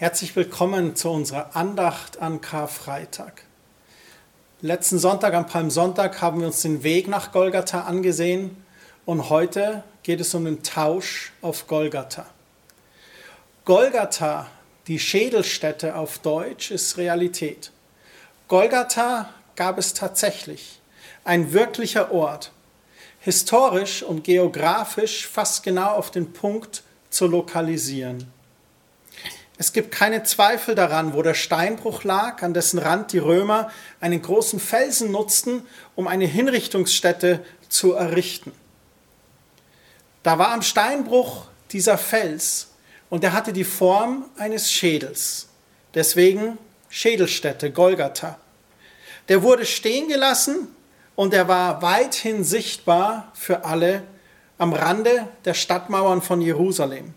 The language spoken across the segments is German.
Herzlich willkommen zu unserer Andacht an Karfreitag. Letzten Sonntag, am Palmsonntag, haben wir uns den Weg nach Golgatha angesehen und heute geht es um den Tausch auf Golgatha. Golgatha, die Schädelstätte auf Deutsch, ist Realität. Golgatha gab es tatsächlich, ein wirklicher Ort, historisch und geografisch fast genau auf den Punkt zu lokalisieren. Es gibt keine Zweifel daran, wo der Steinbruch lag, an dessen Rand die Römer einen großen Felsen nutzten, um eine Hinrichtungsstätte zu errichten. Da war am Steinbruch dieser Fels und er hatte die Form eines Schädels. Deswegen Schädelstätte, Golgatha. Der wurde stehen gelassen und er war weithin sichtbar für alle am Rande der Stadtmauern von Jerusalem.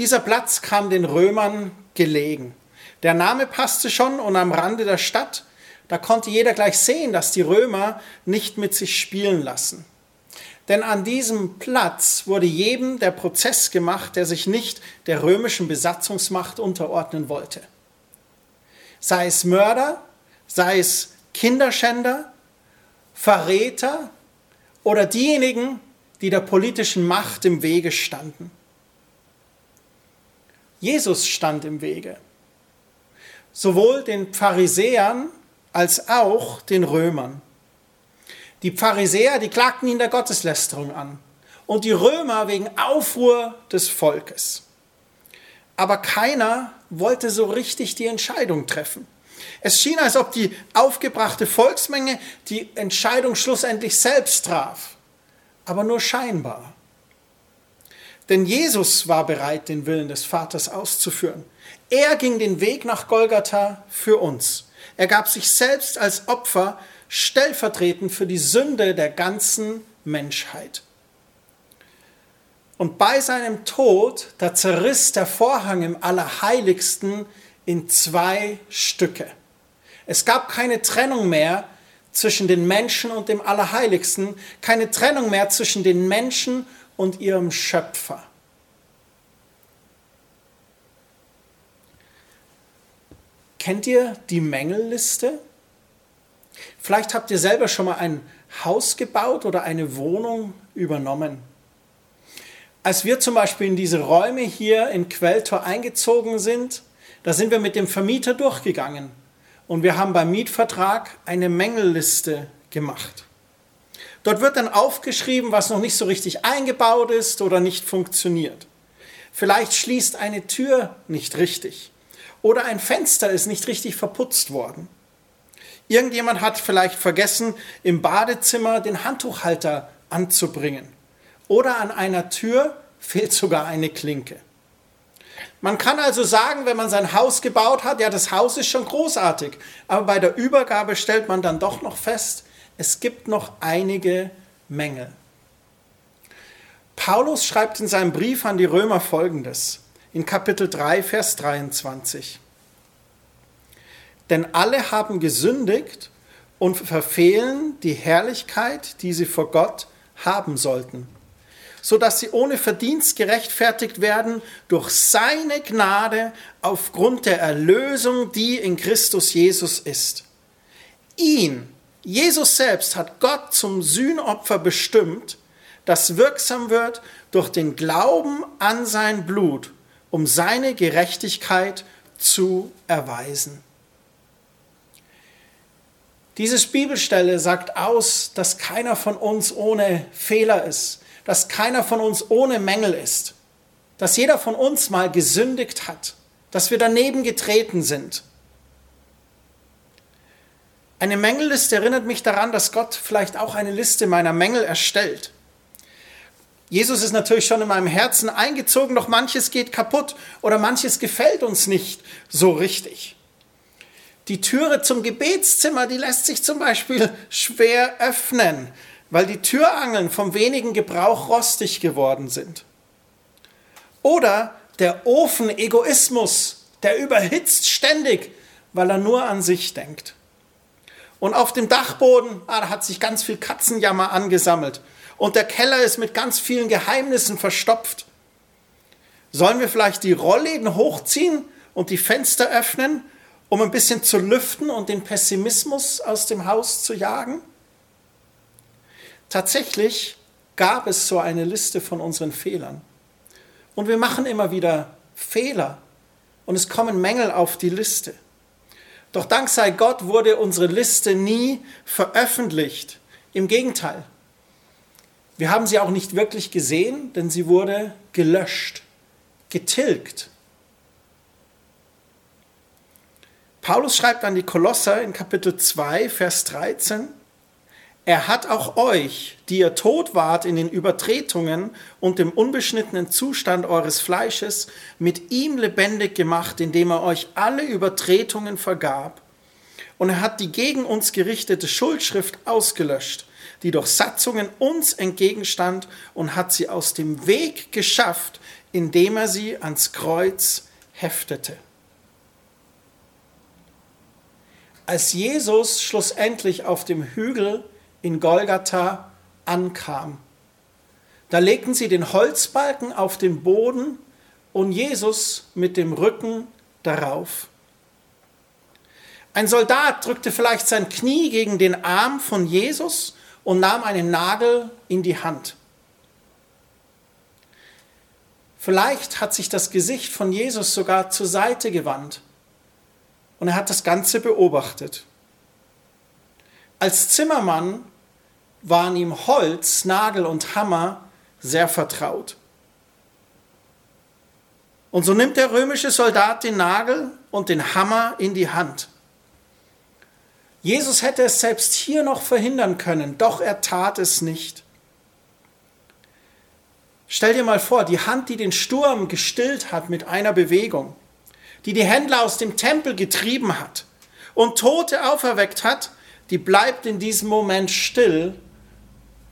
Dieser Platz kam den Römern gelegen. Der Name passte schon und am Rande der Stadt, da konnte jeder gleich sehen, dass die Römer nicht mit sich spielen lassen. Denn an diesem Platz wurde jedem der Prozess gemacht, der sich nicht der römischen Besatzungsmacht unterordnen wollte. Sei es Mörder, sei es Kinderschänder, Verräter oder diejenigen, die der politischen Macht im Wege standen. Jesus stand im Wege. Sowohl den Pharisäern als auch den Römern. Die Pharisäer, die klagten ihn der Gotteslästerung an und die Römer wegen Aufruhr des Volkes. Aber keiner wollte so richtig die Entscheidung treffen. Es schien, als ob die aufgebrachte Volksmenge die Entscheidung schlussendlich selbst traf, aber nur scheinbar. Denn Jesus war bereit, den Willen des Vaters auszuführen. Er ging den Weg nach Golgatha für uns. Er gab sich selbst als Opfer stellvertretend für die Sünde der ganzen Menschheit. Und bei seinem Tod, da zerriss der Vorhang im Allerheiligsten in zwei Stücke. Es gab keine Trennung mehr zwischen den Menschen und dem Allerheiligsten, keine Trennung mehr zwischen den Menschen und ihrem Schöpfer. Kennt ihr die Mängelliste? Vielleicht habt ihr selber schon mal ein Haus gebaut oder eine Wohnung übernommen. Als wir zum Beispiel in diese Räume hier in Quelltor eingezogen sind, da sind wir mit dem Vermieter durchgegangen und wir haben beim Mietvertrag eine Mängelliste gemacht. Dort wird dann aufgeschrieben, was noch nicht so richtig eingebaut ist oder nicht funktioniert. Vielleicht schließt eine Tür nicht richtig oder ein Fenster ist nicht richtig verputzt worden. Irgendjemand hat vielleicht vergessen, im Badezimmer den Handtuchhalter anzubringen. Oder an einer Tür fehlt sogar eine Klinke. Man kann also sagen, wenn man sein Haus gebaut hat, ja, das Haus ist schon großartig, aber bei der Übergabe stellt man dann doch noch fest, es gibt noch einige Mängel. Paulus schreibt in seinem Brief an die Römer folgendes, in Kapitel 3, Vers 23. Denn alle haben gesündigt und verfehlen die Herrlichkeit, die sie vor Gott haben sollten, so dass sie ohne Verdienst gerechtfertigt werden durch seine Gnade aufgrund der Erlösung, die in Christus Jesus ist. Ihn, Jesus selbst hat Gott zum Sühnopfer bestimmt, das wirksam wird durch den Glauben an sein Blut, um seine Gerechtigkeit zu erweisen. Diese Bibelstelle sagt aus, dass keiner von uns ohne Fehler ist, dass keiner von uns ohne Mängel ist, dass jeder von uns mal gesündigt hat, dass wir daneben getreten sind eine Mängelliste erinnert mich daran, dass Gott vielleicht auch eine Liste meiner Mängel erstellt. Jesus ist natürlich schon in meinem Herzen eingezogen, doch manches geht kaputt oder manches gefällt uns nicht so richtig. Die Türe zum Gebetszimmer, die lässt sich zum Beispiel schwer öffnen, weil die Türangeln vom wenigen Gebrauch rostig geworden sind. Oder der Ofen Egoismus, der überhitzt ständig, weil er nur an sich denkt. Und auf dem Dachboden, ah, da hat sich ganz viel Katzenjammer angesammelt. Und der Keller ist mit ganz vielen Geheimnissen verstopft. Sollen wir vielleicht die Rollläden hochziehen und die Fenster öffnen, um ein bisschen zu lüften und den Pessimismus aus dem Haus zu jagen? Tatsächlich gab es so eine Liste von unseren Fehlern. Und wir machen immer wieder Fehler und es kommen Mängel auf die Liste. Doch dank sei Gott wurde unsere Liste nie veröffentlicht. Im Gegenteil. Wir haben sie auch nicht wirklich gesehen, denn sie wurde gelöscht, getilgt. Paulus schreibt an die Kolosser in Kapitel 2, Vers 13, er hat auch euch, die ihr tot wart in den Übertretungen und dem unbeschnittenen Zustand eures Fleisches, mit ihm lebendig gemacht, indem er euch alle Übertretungen vergab. Und er hat die gegen uns gerichtete Schuldschrift ausgelöscht, die durch Satzungen uns entgegenstand, und hat sie aus dem Weg geschafft, indem er sie ans Kreuz heftete. Als Jesus schlussendlich auf dem Hügel in Golgatha ankam. Da legten sie den Holzbalken auf den Boden und Jesus mit dem Rücken darauf. Ein Soldat drückte vielleicht sein Knie gegen den Arm von Jesus und nahm einen Nagel in die Hand. Vielleicht hat sich das Gesicht von Jesus sogar zur Seite gewandt und er hat das Ganze beobachtet. Als Zimmermann waren ihm Holz, Nagel und Hammer sehr vertraut. Und so nimmt der römische Soldat den Nagel und den Hammer in die Hand. Jesus hätte es selbst hier noch verhindern können, doch er tat es nicht. Stell dir mal vor, die Hand, die den Sturm gestillt hat mit einer Bewegung, die die Händler aus dem Tempel getrieben hat und Tote auferweckt hat, die bleibt in diesem Moment still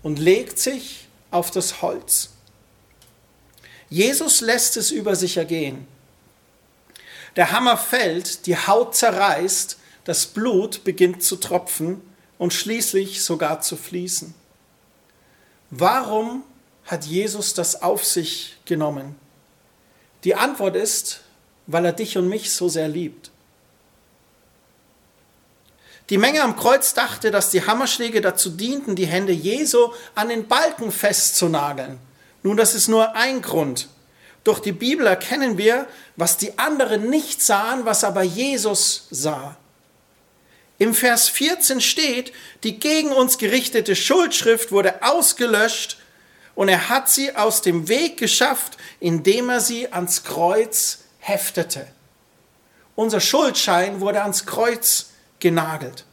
und legt sich auf das Holz. Jesus lässt es über sich ergehen. Der Hammer fällt, die Haut zerreißt, das Blut beginnt zu tropfen und schließlich sogar zu fließen. Warum hat Jesus das auf sich genommen? Die Antwort ist, weil er dich und mich so sehr liebt. Die Menge am Kreuz dachte, dass die Hammerschläge dazu dienten, die Hände Jesu an den Balken festzunageln. Nun, das ist nur ein Grund. Durch die Bibel erkennen wir, was die anderen nicht sahen, was aber Jesus sah. Im Vers 14 steht, die gegen uns gerichtete Schuldschrift wurde ausgelöscht und er hat sie aus dem Weg geschafft, indem er sie ans Kreuz heftete. Unser Schuldschein wurde ans Kreuz genagelt.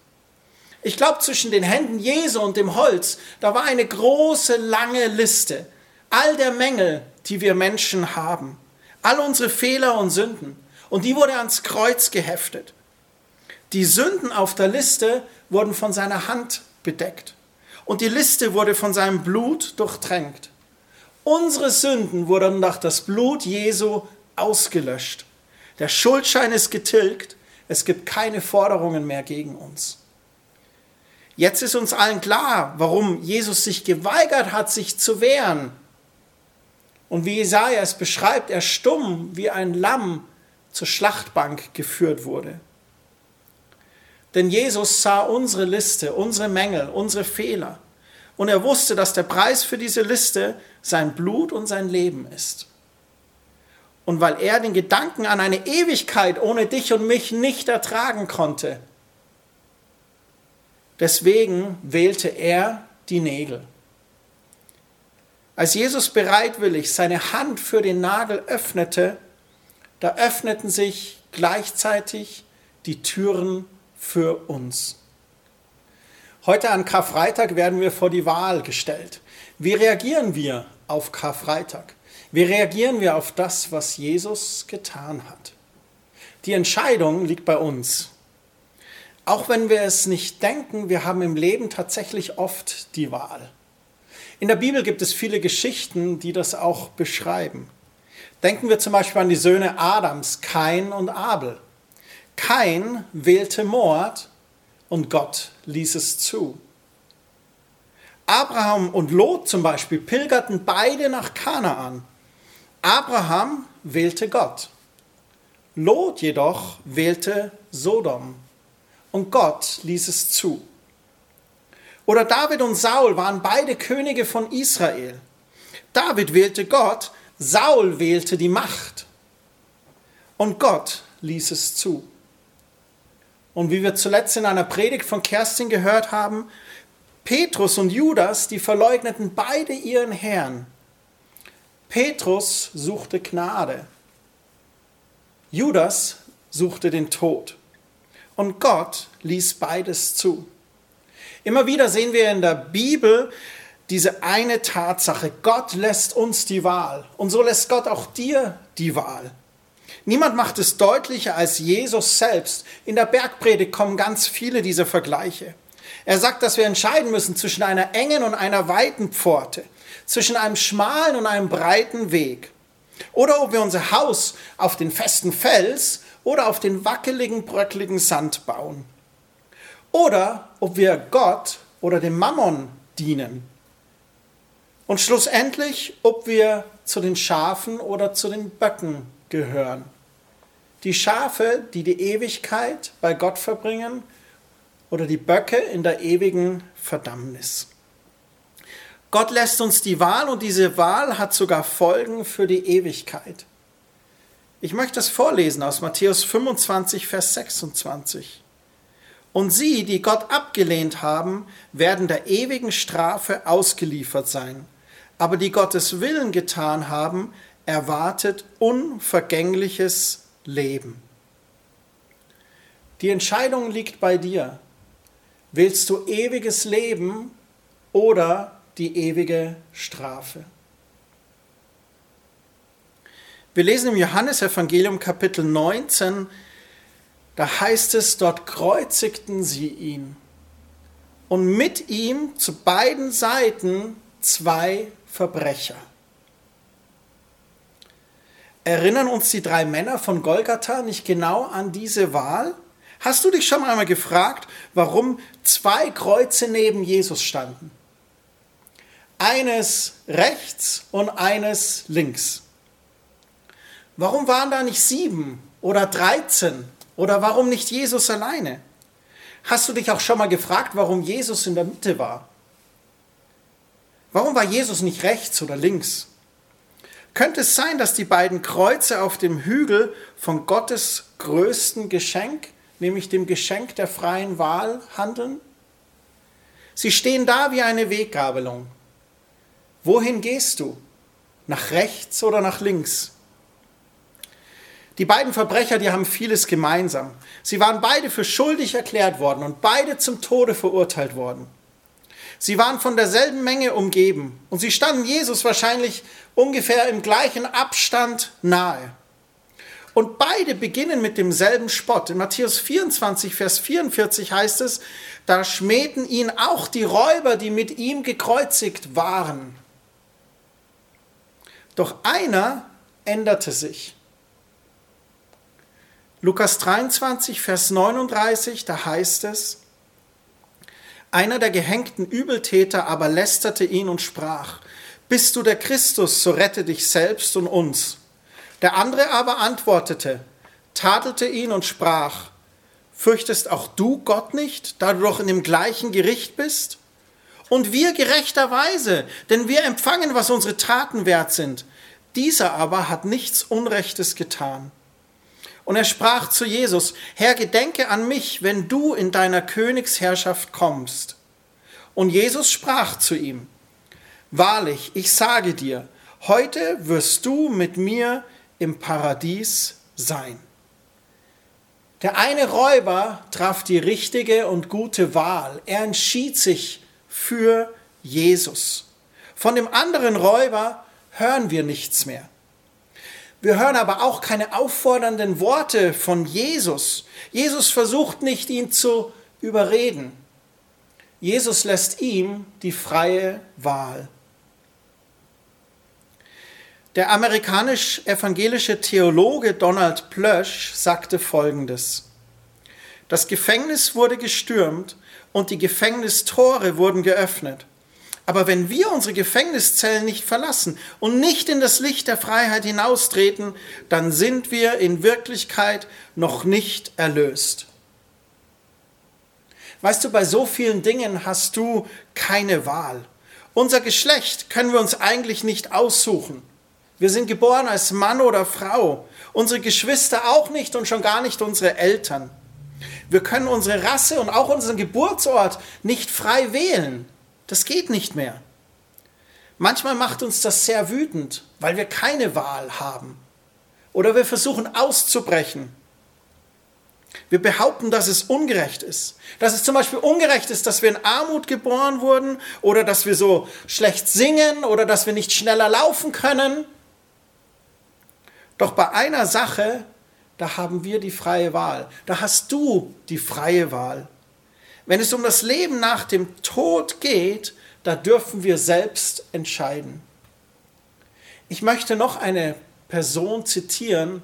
Ich glaube, zwischen den Händen Jesu und dem Holz, da war eine große, lange Liste. All der Mängel, die wir Menschen haben. All unsere Fehler und Sünden. Und die wurde ans Kreuz geheftet. Die Sünden auf der Liste wurden von seiner Hand bedeckt. Und die Liste wurde von seinem Blut durchtränkt. Unsere Sünden wurden durch das Blut Jesu ausgelöscht. Der Schuldschein ist getilgt es gibt keine Forderungen mehr gegen uns. Jetzt ist uns allen klar, warum Jesus sich geweigert hat, sich zu wehren. Und wie Jesaja es beschreibt, er stumm wie ein Lamm zur Schlachtbank geführt wurde. Denn Jesus sah unsere Liste, unsere Mängel, unsere Fehler. Und er wusste, dass der Preis für diese Liste sein Blut und sein Leben ist und weil er den Gedanken an eine Ewigkeit ohne dich und mich nicht ertragen konnte. Deswegen wählte er die Nägel. Als Jesus bereitwillig seine Hand für den Nagel öffnete, da öffneten sich gleichzeitig die Türen für uns. Heute an Karfreitag werden wir vor die Wahl gestellt. Wie reagieren wir auf Karfreitag? Wie reagieren wir auf das, was Jesus getan hat? Die Entscheidung liegt bei uns. Auch wenn wir es nicht denken, wir haben im Leben tatsächlich oft die Wahl. In der Bibel gibt es viele Geschichten, die das auch beschreiben. Denken wir zum Beispiel an die Söhne Adams, Kain und Abel. Kain wählte Mord und Gott ließ es zu. Abraham und Lot zum Beispiel pilgerten beide nach Kanaan. Abraham wählte Gott. Lot jedoch wählte Sodom und Gott ließ es zu. Oder David und Saul waren beide Könige von Israel. David wählte Gott, Saul wählte die Macht. Und Gott ließ es zu. Und wie wir zuletzt in einer Predigt von Kerstin gehört haben, Petrus und Judas, die verleugneten beide ihren Herrn. Petrus suchte Gnade. Judas suchte den Tod. Und Gott ließ beides zu. Immer wieder sehen wir in der Bibel diese eine Tatsache. Gott lässt uns die Wahl. Und so lässt Gott auch dir die Wahl. Niemand macht es deutlicher als Jesus selbst. In der Bergpredigt kommen ganz viele dieser Vergleiche. Er sagt, dass wir entscheiden müssen zwischen einer engen und einer weiten Pforte, zwischen einem schmalen und einem breiten Weg. Oder ob wir unser Haus auf den festen Fels oder auf den wackeligen, bröckligen Sand bauen. Oder ob wir Gott oder dem Mammon dienen. Und schlussendlich, ob wir zu den Schafen oder zu den Böcken gehören. Die Schafe, die die Ewigkeit bei Gott verbringen, oder die Böcke in der ewigen Verdammnis. Gott lässt uns die Wahl und diese Wahl hat sogar Folgen für die Ewigkeit. Ich möchte es vorlesen aus Matthäus 25, Vers 26. Und sie, die Gott abgelehnt haben, werden der ewigen Strafe ausgeliefert sein. Aber die Gottes Willen getan haben, erwartet unvergängliches Leben. Die Entscheidung liegt bei dir. Willst du ewiges Leben oder die ewige Strafe? Wir lesen im Johannesevangelium Kapitel 19, da heißt es, dort kreuzigten sie ihn und mit ihm zu beiden Seiten zwei Verbrecher. Erinnern uns die drei Männer von Golgatha nicht genau an diese Wahl? Hast du dich schon einmal gefragt, warum zwei Kreuze neben Jesus standen? Eines rechts und eines links. Warum waren da nicht sieben oder dreizehn? Oder warum nicht Jesus alleine? Hast du dich auch schon mal gefragt, warum Jesus in der Mitte war? Warum war Jesus nicht rechts oder links? Könnte es sein, dass die beiden Kreuze auf dem Hügel von Gottes größten Geschenk, nämlich dem Geschenk der freien Wahl, handeln? Sie stehen da wie eine Weggabelung. Wohin gehst du? Nach rechts oder nach links? Die beiden Verbrecher, die haben vieles gemeinsam. Sie waren beide für schuldig erklärt worden und beide zum Tode verurteilt worden. Sie waren von derselben Menge umgeben und sie standen Jesus wahrscheinlich ungefähr im gleichen Abstand nahe. Und beide beginnen mit demselben Spott. In Matthäus 24, Vers 44 heißt es, da schmähten ihn auch die Räuber, die mit ihm gekreuzigt waren. Doch einer änderte sich. Lukas 23, Vers 39, da heißt es, einer der gehängten Übeltäter aber lästerte ihn und sprach, Bist du der Christus, so rette dich selbst und uns. Der andere aber antwortete, tadelte ihn und sprach, Fürchtest auch du Gott nicht, da du doch in dem gleichen Gericht bist? Und wir gerechterweise, denn wir empfangen, was unsere Taten wert sind. Dieser aber hat nichts Unrechtes getan. Und er sprach zu Jesus, Herr, gedenke an mich, wenn du in deiner Königsherrschaft kommst. Und Jesus sprach zu ihm, Wahrlich, ich sage dir, heute wirst du mit mir im Paradies sein. Der eine Räuber traf die richtige und gute Wahl. Er entschied sich für Jesus. Von dem anderen Räuber hören wir nichts mehr. Wir hören aber auch keine auffordernden Worte von Jesus. Jesus versucht nicht, ihn zu überreden. Jesus lässt ihm die freie Wahl. Der amerikanisch-evangelische Theologe Donald Plösch sagte Folgendes. Das Gefängnis wurde gestürmt und die Gefängnistore wurden geöffnet. Aber wenn wir unsere Gefängniszellen nicht verlassen und nicht in das Licht der Freiheit hinaustreten, dann sind wir in Wirklichkeit noch nicht erlöst. Weißt du, bei so vielen Dingen hast du keine Wahl. Unser Geschlecht können wir uns eigentlich nicht aussuchen. Wir sind geboren als Mann oder Frau. Unsere Geschwister auch nicht und schon gar nicht unsere Eltern. Wir können unsere Rasse und auch unseren Geburtsort nicht frei wählen. Das geht nicht mehr. Manchmal macht uns das sehr wütend, weil wir keine Wahl haben. Oder wir versuchen auszubrechen. Wir behaupten, dass es ungerecht ist. Dass es zum Beispiel ungerecht ist, dass wir in Armut geboren wurden oder dass wir so schlecht singen oder dass wir nicht schneller laufen können. Doch bei einer Sache, da haben wir die freie Wahl. Da hast du die freie Wahl. Wenn es um das Leben nach dem Tod geht, da dürfen wir selbst entscheiden. Ich möchte noch eine Person zitieren,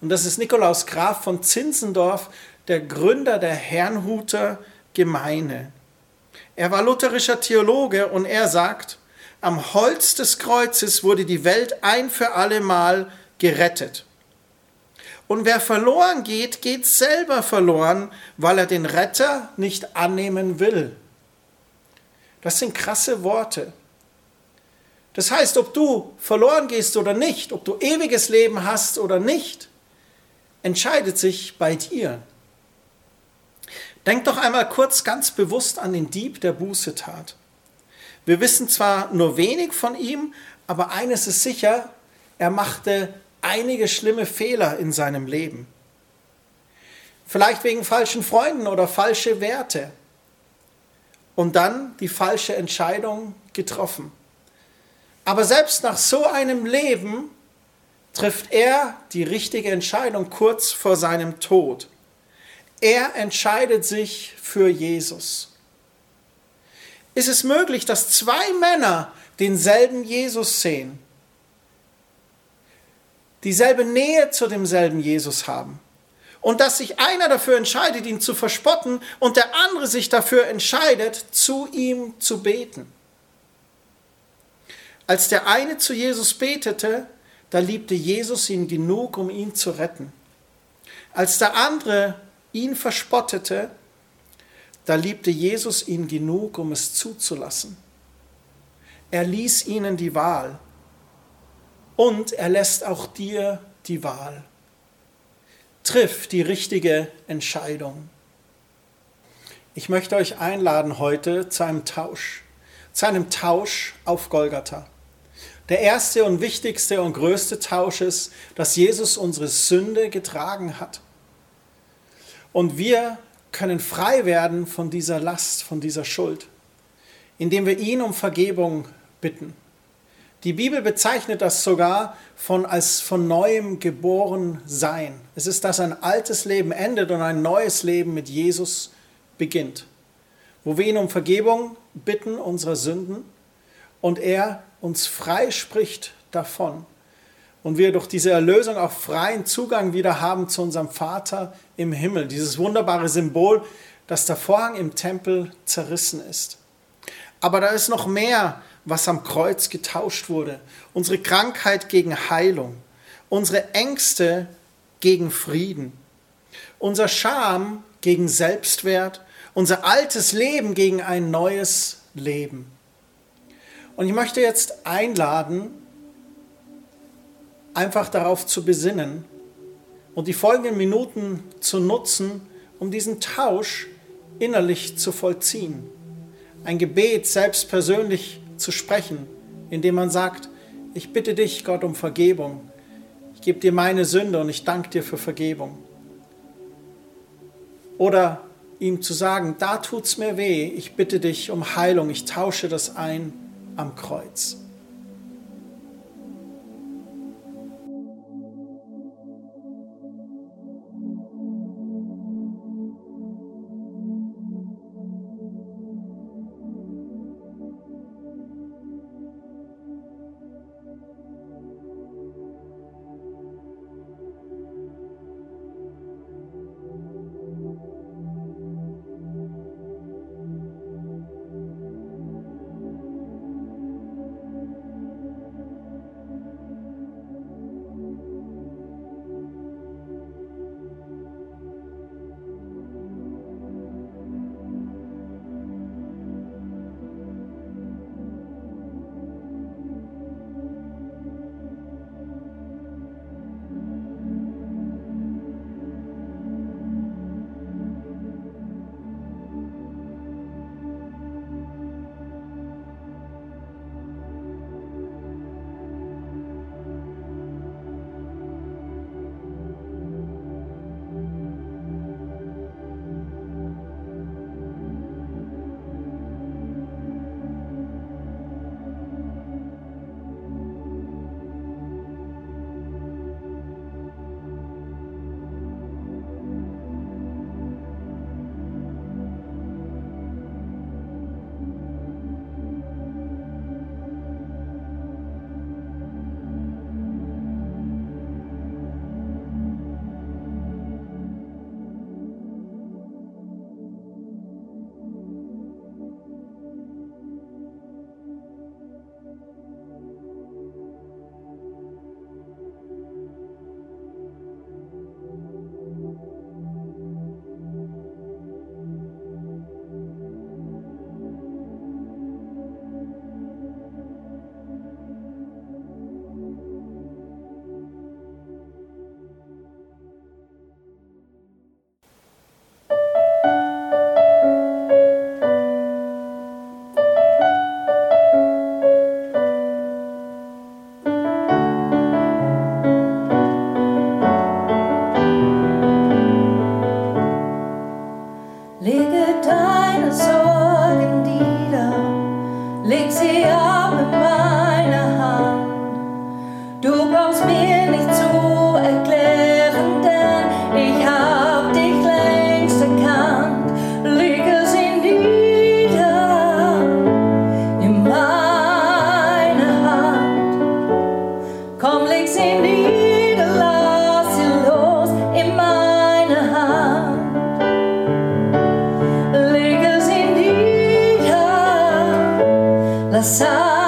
und das ist Nikolaus Graf von Zinzendorf, der Gründer der Herrnhuter Gemeine. Er war lutherischer Theologe und er sagt, am Holz des Kreuzes wurde die Welt ein für allemal gerettet. Und wer verloren geht, geht selber verloren, weil er den Retter nicht annehmen will. Das sind krasse Worte. Das heißt, ob du verloren gehst oder nicht, ob du ewiges Leben hast oder nicht, entscheidet sich bei dir. Denk doch einmal kurz ganz bewusst an den Dieb, der Buße tat. Wir wissen zwar nur wenig von ihm, aber eines ist sicher, er machte einige schlimme Fehler in seinem Leben. Vielleicht wegen falschen Freunden oder falsche Werte. Und dann die falsche Entscheidung getroffen. Aber selbst nach so einem Leben trifft er die richtige Entscheidung kurz vor seinem Tod. Er entscheidet sich für Jesus. Ist es möglich, dass zwei Männer denselben Jesus sehen? Dieselbe Nähe zu demselben Jesus haben. Und dass sich einer dafür entscheidet, ihn zu verspotten und der andere sich dafür entscheidet, zu ihm zu beten. Als der eine zu Jesus betete, da liebte Jesus ihn genug, um ihn zu retten. Als der andere ihn verspottete, da liebte Jesus ihn genug, um es zuzulassen. Er ließ ihnen die Wahl und er lässt auch dir die Wahl. Triff die richtige Entscheidung. Ich möchte euch einladen heute zu einem Tausch, zu einem Tausch auf Golgatha. Der erste und wichtigste und größte Tausch ist, dass Jesus unsere Sünde getragen hat. Und wir können frei werden von dieser Last, von dieser Schuld, indem wir ihn um Vergebung bitten. Die Bibel bezeichnet das sogar von, als von neuem geboren sein. Es ist, dass ein altes Leben endet und ein neues Leben mit Jesus beginnt. Wo wir ihn um Vergebung bitten unserer Sünden und er uns frei spricht davon. Und wir durch diese Erlösung auch freien Zugang wieder haben zu unserem Vater im Himmel. Dieses wunderbare Symbol, dass der Vorhang im Tempel zerrissen ist. Aber da ist noch mehr was am Kreuz getauscht wurde. Unsere Krankheit gegen Heilung, unsere Ängste gegen Frieden, unser Scham gegen Selbstwert, unser altes Leben gegen ein neues Leben. Und ich möchte jetzt einladen, einfach darauf zu besinnen und die folgenden Minuten zu nutzen, um diesen Tausch innerlich zu vollziehen. Ein Gebet selbst persönlich zu sprechen, indem man sagt, ich bitte dich, Gott, um Vergebung. Ich gebe dir meine Sünde und ich danke dir für Vergebung. Oder ihm zu sagen, da tut's mir weh, ich bitte dich um Heilung, ich tausche das ein am Kreuz. Lass einfach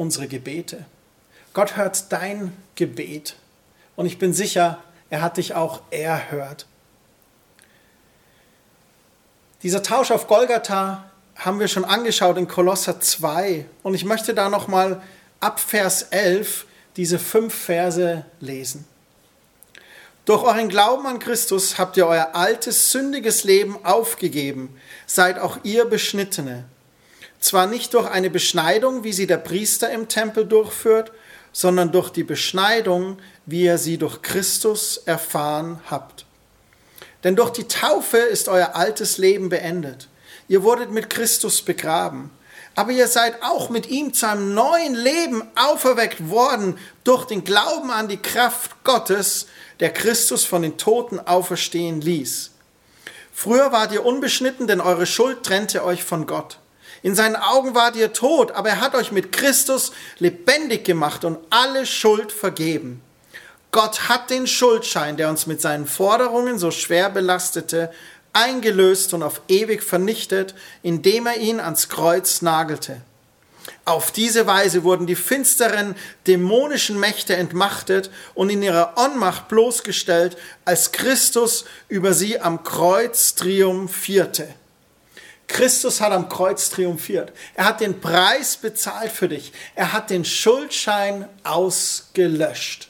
unsere Gebete. Gott hört dein Gebet. Und ich bin sicher, er hat dich auch erhört. Dieser Tausch auf Golgatha haben wir schon angeschaut in Kolosser 2. Und ich möchte da nochmal ab Vers 11 diese fünf Verse lesen. Durch euren Glauben an Christus habt ihr euer altes, sündiges Leben aufgegeben, seid auch ihr Beschnittene. Zwar nicht durch eine Beschneidung, wie sie der Priester im Tempel durchführt, sondern durch die Beschneidung, wie ihr sie durch Christus erfahren habt. Denn durch die Taufe ist euer altes Leben beendet. Ihr wurdet mit Christus begraben. Aber ihr seid auch mit ihm zu einem neuen Leben auferweckt worden durch den Glauben an die Kraft Gottes, der Christus von den Toten auferstehen ließ. Früher wart ihr unbeschnitten, denn eure Schuld trennte euch von Gott. In seinen Augen wart ihr tot, aber er hat euch mit Christus lebendig gemacht und alle Schuld vergeben. Gott hat den Schuldschein, der uns mit seinen Forderungen so schwer belastete, eingelöst und auf ewig vernichtet, indem er ihn ans Kreuz nagelte. Auf diese Weise wurden die finsteren dämonischen Mächte entmachtet und in ihrer Ohnmacht bloßgestellt, als Christus über sie am Kreuz triumphierte. Christus hat am Kreuz triumphiert. Er hat den Preis bezahlt für dich. Er hat den Schuldschein ausgelöscht.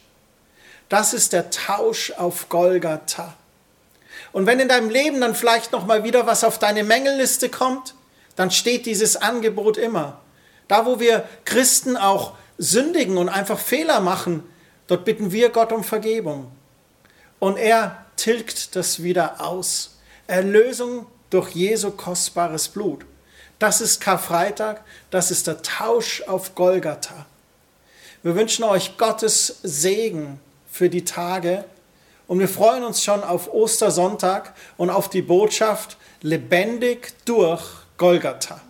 Das ist der Tausch auf Golgatha. Und wenn in deinem Leben dann vielleicht noch mal wieder was auf deine Mängelliste kommt, dann steht dieses Angebot immer. Da, wo wir Christen auch sündigen und einfach Fehler machen, dort bitten wir Gott um Vergebung. Und er tilgt das wieder aus. Erlösung durch Jesu kostbares Blut. Das ist Karfreitag, das ist der Tausch auf Golgatha. Wir wünschen euch Gottes Segen für die Tage und wir freuen uns schon auf Ostersonntag und auf die Botschaft lebendig durch Golgatha.